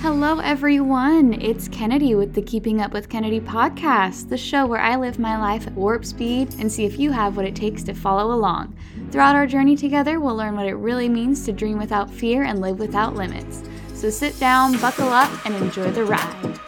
Hello, everyone. It's Kennedy with the Keeping Up with Kennedy podcast, the show where I live my life at warp speed and see if you have what it takes to follow along. Throughout our journey together, we'll learn what it really means to dream without fear and live without limits. So sit down, buckle up, and enjoy the ride.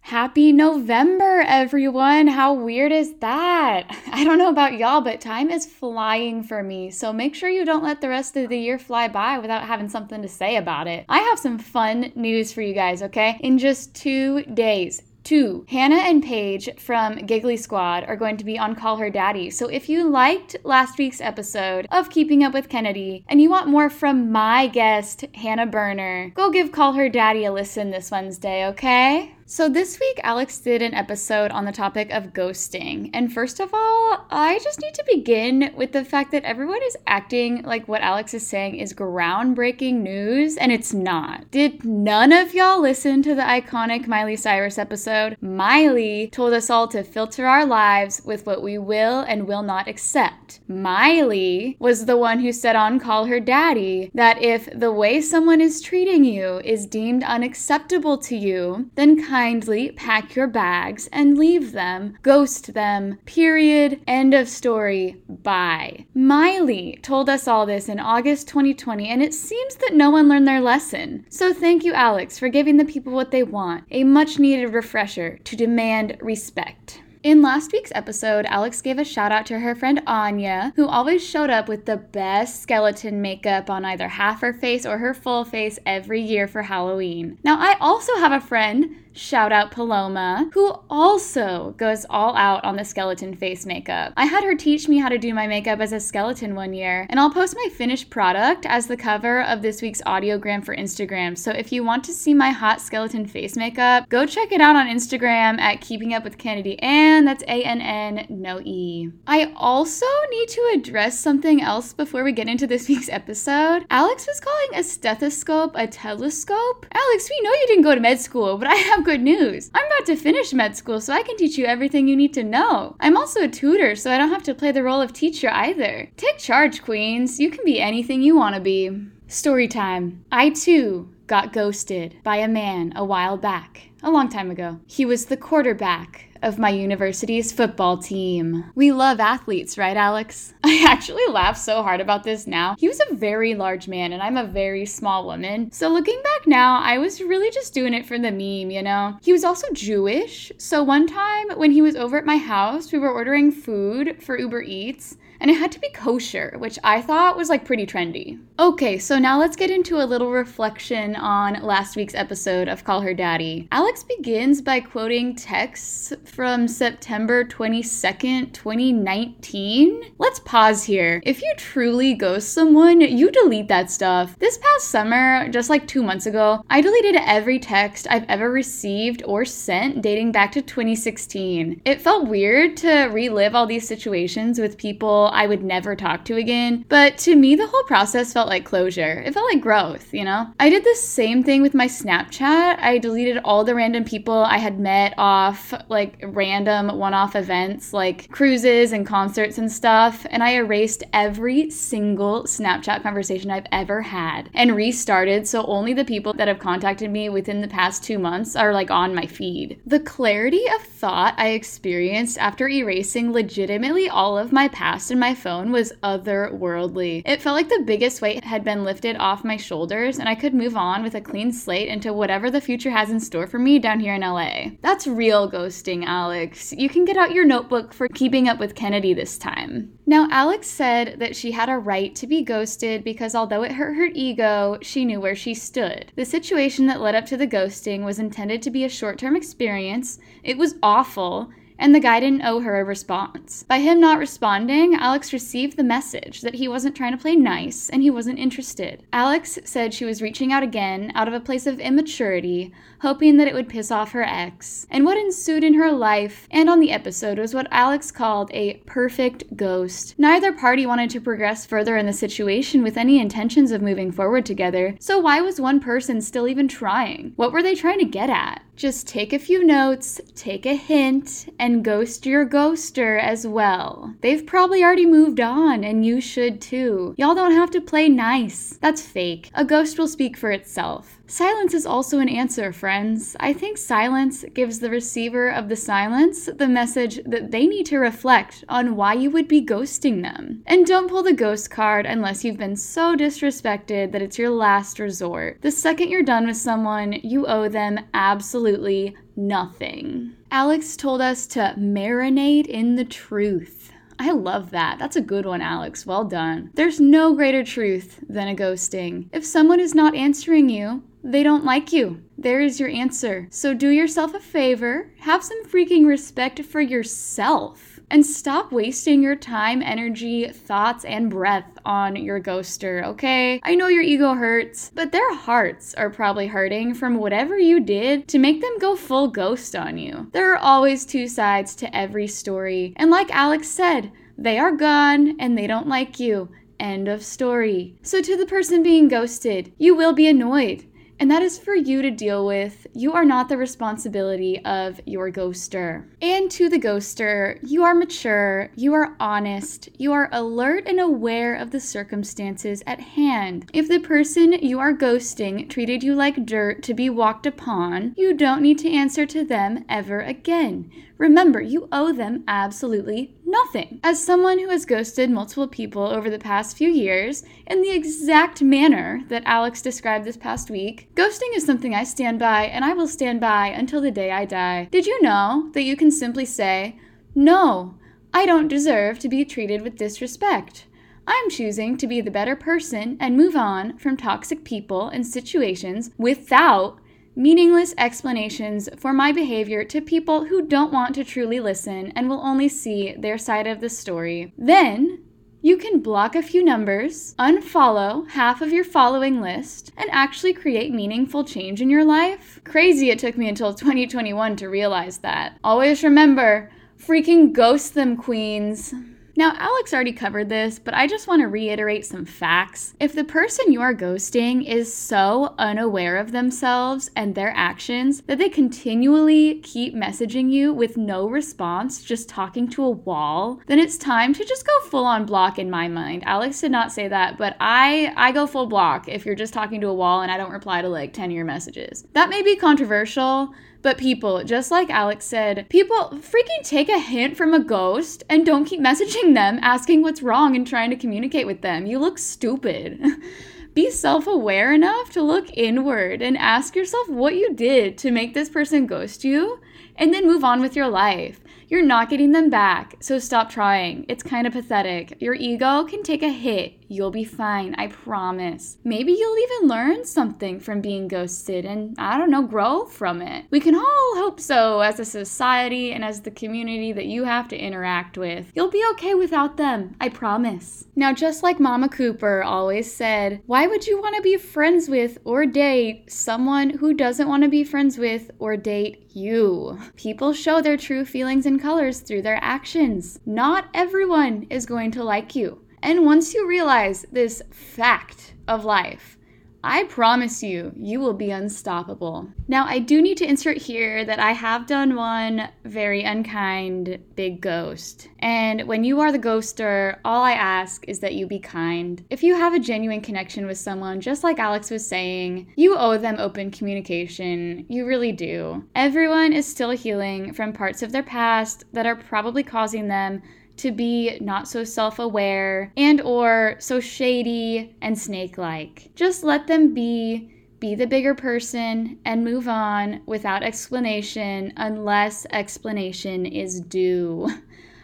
Happy November, everyone! How weird is that? I don't know about y'all, but time is flying for me, so make sure you don't let the rest of the year fly by without having something to say about it. I have some fun news for you guys, okay? In just two days, Two, Hannah and Paige from Giggly Squad are going to be on Call Her Daddy. So if you liked last week's episode of Keeping Up with Kennedy and you want more from my guest, Hannah Berner, go give Call Her Daddy a listen this Wednesday, okay? So, this week, Alex did an episode on the topic of ghosting. And first of all, I just need to begin with the fact that everyone is acting like what Alex is saying is groundbreaking news, and it's not. Did none of y'all listen to the iconic Miley Cyrus episode? Miley told us all to filter our lives with what we will and will not accept. Miley was the one who said on Call Her Daddy that if the way someone is treating you is deemed unacceptable to you, then kindly pack your bags and leave them, ghost them, period, end of story, bye. Miley told us all this in August 2020, and it seems that no one learned their lesson. So thank you, Alex, for giving the people what they want a much needed refresher to demand respect. In last week's episode, Alex gave a shout out to her friend Anya, who always showed up with the best skeleton makeup on either half her face or her full face every year for Halloween. Now, I also have a friend shout out Paloma, who also goes all out on the skeleton face makeup. I had her teach me how to do my makeup as a skeleton one year, and I'll post my finished product as the cover of this week's audiogram for Instagram. So if you want to see my hot skeleton face makeup, go check it out on Instagram at Keeping Up with Kennedy, and that's A N N, no E. I also need to address something else before we get into this week's episode. Alex was calling a stethoscope a telescope. Alex, we know you didn't go to med school, but I have good news. I'm about to finish med school, so I can teach you everything you need to know. I'm also a tutor, so I don't have to play the role of teacher either. Take charge, queens. You can be anything you want to be. Story time. I too got ghosted by a man a while back, a long time ago. He was the quarterback of my university's football team. We love athletes, right, Alex? I actually laugh so hard about this now. He was a very large man, and I'm a very small woman. So looking back now, I was really just doing it for the meme, you know? He was also Jewish. So one time when he was over at my house, we were ordering food for Uber Eats and it had to be kosher, which I thought was like pretty trendy. Okay, so now let's get into a little reflection on last week's episode of Call Her Daddy. Alex begins by quoting texts from September 22nd, 2019. Let's pause here. If you truly ghost someone, you delete that stuff. This past summer, just like two months ago, I deleted every text I've ever received or sent dating back to 2016. It felt weird to relive all these situations with people I would never talk to again. But to me, the whole process felt like closure. It felt like growth, you know? I did the same thing with my Snapchat. I deleted all the random people I had met off like random one off events like cruises and concerts and stuff. And I erased every single Snapchat conversation I've ever had and restarted. So only the people that have contacted me within the past two months are like on my feed. The clarity of thought I experienced after erasing legitimately all of my past and my phone was otherworldly. It felt like the biggest weight had been lifted off my shoulders, and I could move on with a clean slate into whatever the future has in store for me down here in LA. That's real ghosting, Alex. You can get out your notebook for keeping up with Kennedy this time. Now, Alex said that she had a right to be ghosted because although it hurt her ego, she knew where she stood. The situation that led up to the ghosting was intended to be a short term experience, it was awful and the guy didn't owe her a response. By him not responding, Alex received the message that he wasn't trying to play nice and he wasn't interested. Alex said she was reaching out again out of a place of immaturity, hoping that it would piss off her ex. And what ensued in her life and on the episode was what Alex called a perfect ghost. Neither party wanted to progress further in the situation with any intentions of moving forward together, so why was one person still even trying? What were they trying to get at? Just take a few notes, take a hint, and ghost your ghoster as well. They've probably already moved on, and you should too. Y'all don't have to play nice. That's fake. A ghost will speak for itself. Silence is also an answer, friends. I think silence gives the receiver of the silence the message that they need to reflect on why you would be ghosting them. And don't pull the ghost card unless you've been so disrespected that it's your last resort. The second you're done with someone, you owe them absolutely nothing. Alex told us to marinate in the truth. I love that. That's a good one, Alex. Well done. There's no greater truth than a ghosting. If someone is not answering you, they don't like you. There is your answer. So do yourself a favor, have some freaking respect for yourself, and stop wasting your time, energy, thoughts, and breath on your ghoster, okay? I know your ego hurts, but their hearts are probably hurting from whatever you did to make them go full ghost on you. There are always two sides to every story, and like Alex said, they are gone and they don't like you. End of story. So, to the person being ghosted, you will be annoyed. And that is for you to deal with. You are not the responsibility of your ghoster. And to the ghoster, you are mature, you are honest, you are alert and aware of the circumstances at hand. If the person you are ghosting treated you like dirt to be walked upon, you don't need to answer to them ever again. Remember, you owe them absolutely nothing. As someone who has ghosted multiple people over the past few years, in the exact manner that Alex described this past week, ghosting is something I stand by and I will stand by until the day I die. Did you know that you can simply say, No, I don't deserve to be treated with disrespect? I'm choosing to be the better person and move on from toxic people and situations without meaningless explanations for my behavior to people who don't want to truly listen and will only see their side of the story. Then, you can block a few numbers, unfollow half of your following list, and actually create meaningful change in your life. Crazy it took me until 2021 to realize that. Always remember freaking ghost them, queens. Now, Alex already covered this, but I just want to reiterate some facts. If the person you are ghosting is so unaware of themselves and their actions that they continually keep messaging you with no response, just talking to a wall, then it's time to just go full on block in my mind. Alex did not say that, but I I go full block if you're just talking to a wall and I don't reply to like 10 of your messages. That may be controversial, but people, just like Alex said, people freaking take a hint from a ghost and don't keep messaging them asking what's wrong and trying to communicate with them. You look stupid. Be self aware enough to look inward and ask yourself what you did to make this person ghost you, and then move on with your life. You're not getting them back, so stop trying. It's kind of pathetic. Your ego can take a hit. You'll be fine, I promise. Maybe you'll even learn something from being ghosted and, I don't know, grow from it. We can all hope so as a society and as the community that you have to interact with. You'll be okay without them, I promise. Now, just like Mama Cooper always said, why would you want to be friends with or date someone who doesn't want to be friends with or date you? People show their true feelings and colors through their actions. Not everyone is going to like you. And once you realize this fact of life, I promise you, you will be unstoppable. Now, I do need to insert here that I have done one very unkind big ghost. And when you are the ghoster, all I ask is that you be kind. If you have a genuine connection with someone, just like Alex was saying, you owe them open communication. You really do. Everyone is still healing from parts of their past that are probably causing them to be not so self-aware and or so shady and snake-like. Just let them be be the bigger person and move on without explanation unless explanation is due.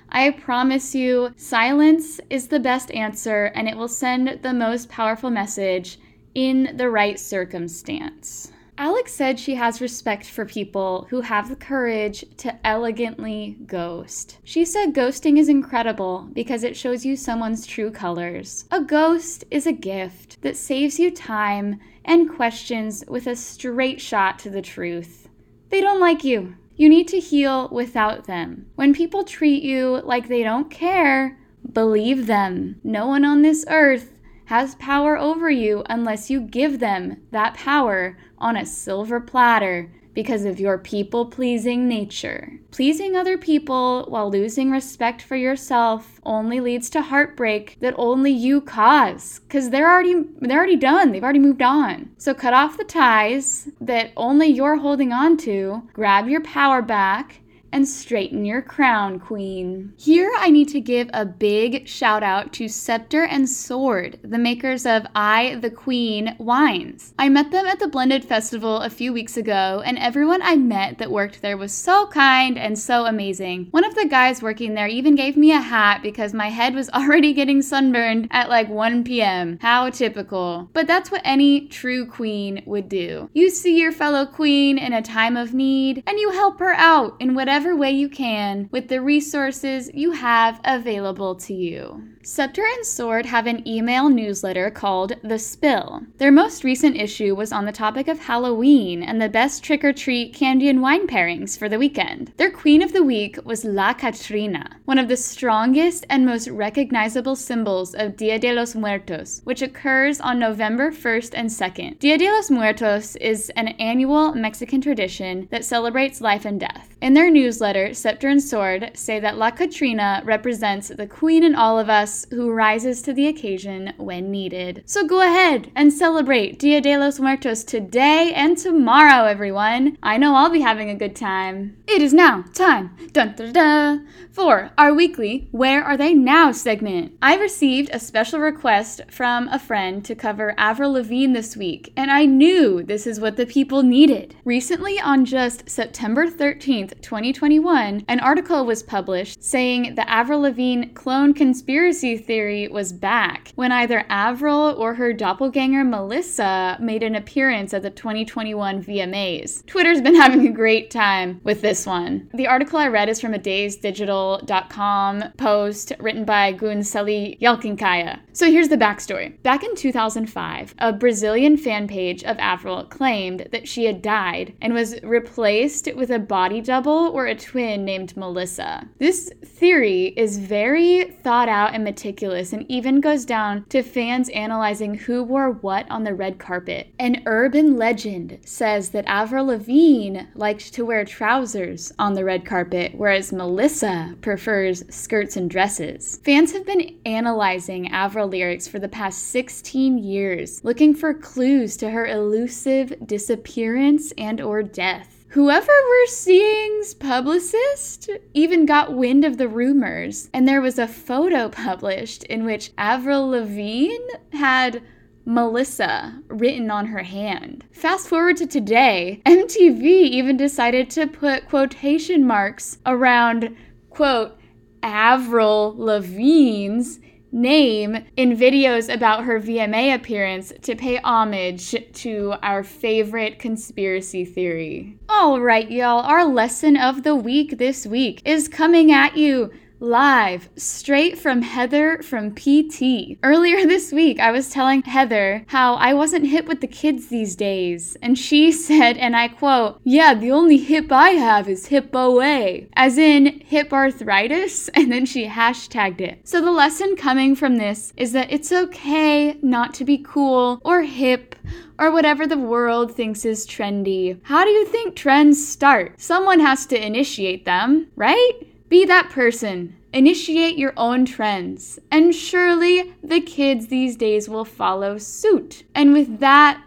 I promise you, silence is the best answer and it will send the most powerful message in the right circumstance. Alex said she has respect for people who have the courage to elegantly ghost. She said ghosting is incredible because it shows you someone's true colors. A ghost is a gift that saves you time and questions with a straight shot to the truth. They don't like you. You need to heal without them. When people treat you like they don't care, believe them. No one on this earth has power over you unless you give them that power on a silver platter because of your people pleasing nature. Pleasing other people while losing respect for yourself only leads to heartbreak that only you cause cuz they're already they're already done. They've already moved on. So cut off the ties that only you're holding on to. Grab your power back and straighten your crown, Queen. Here, I need to give a big shout out to Scepter and Sword, the makers of I the Queen wines. I met them at the Blended Festival a few weeks ago, and everyone I met that worked there was so kind and so amazing. One of the guys working there even gave me a hat because my head was already getting sunburned at like 1 p.m. How typical. But that's what any true queen would do. You see your fellow queen in a time of need, and you help her out in whatever whatever way you can with the resources you have available to you. Scepter and Sword have an email newsletter called The Spill. Their most recent issue was on the topic of Halloween and the best trick or treat candy and wine pairings for the weekend. Their queen of the week was La Catrina, one of the strongest and most recognizable symbols of Dia de los Muertos, which occurs on November 1st and 2nd. Dia de los Muertos is an annual Mexican tradition that celebrates life and death. In their newsletter, Scepter and Sword say that La Catrina represents the queen in all of us who rises to the occasion when needed. So go ahead and celebrate Dia de los Muertos today and tomorrow, everyone. I know I'll be having a good time. It is now time dun, dun, dun, for our weekly Where Are They Now segment. I received a special request from a friend to cover Avril Lavigne this week, and I knew this is what the people needed. Recently, on just September 13th, 2021, an article was published saying the Avril Lavigne clone conspiracy conspiracy theory was back when either Avril or her doppelganger Melissa made an appearance at the 2021 VMAs. Twitter's been having a great time with this one. The article I read is from a DazedDigital.com post written by Gunseli Yalcinkaya. So here's the backstory. Back in 2005, a Brazilian fan page of Avril claimed that she had died and was replaced with a body double or a twin named Melissa. This theory is very thought out and meticulous and even goes down to fans analyzing who wore what on the red carpet. An urban legend says that Avril Lavigne liked to wear trousers on the red carpet, whereas Melissa prefers skirts and dresses. Fans have been analyzing Avril lyrics for the past 16 years, looking for clues to her elusive disappearance and or death. Whoever we're seeing's publicist even got wind of the rumors, and there was a photo published in which Avril Lavigne had Melissa written on her hand. Fast forward to today, MTV even decided to put quotation marks around, quote, Avril Lavigne's name in videos about her VMA appearance to pay homage to our favorite conspiracy theory. All right, y'all, our lesson of the week this week is coming at you live straight from Heather from PT. Earlier this week, I was telling Heather how I wasn't hip with the kids these days, and she said, and I quote, Yeah, the only hip I have is hip OA, as in hip arthritis, and then she hashtagged it. So the lesson coming from this is that it's okay not to be cool or hip or whatever the world thinks is trendy. How do you think trends start? Someone has to initiate them, right? Be that person. Initiate your own trends. And surely the kids these days will follow suit. And with that,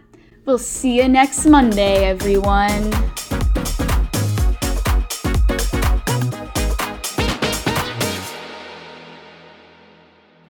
we'll see you next Monday, everyone.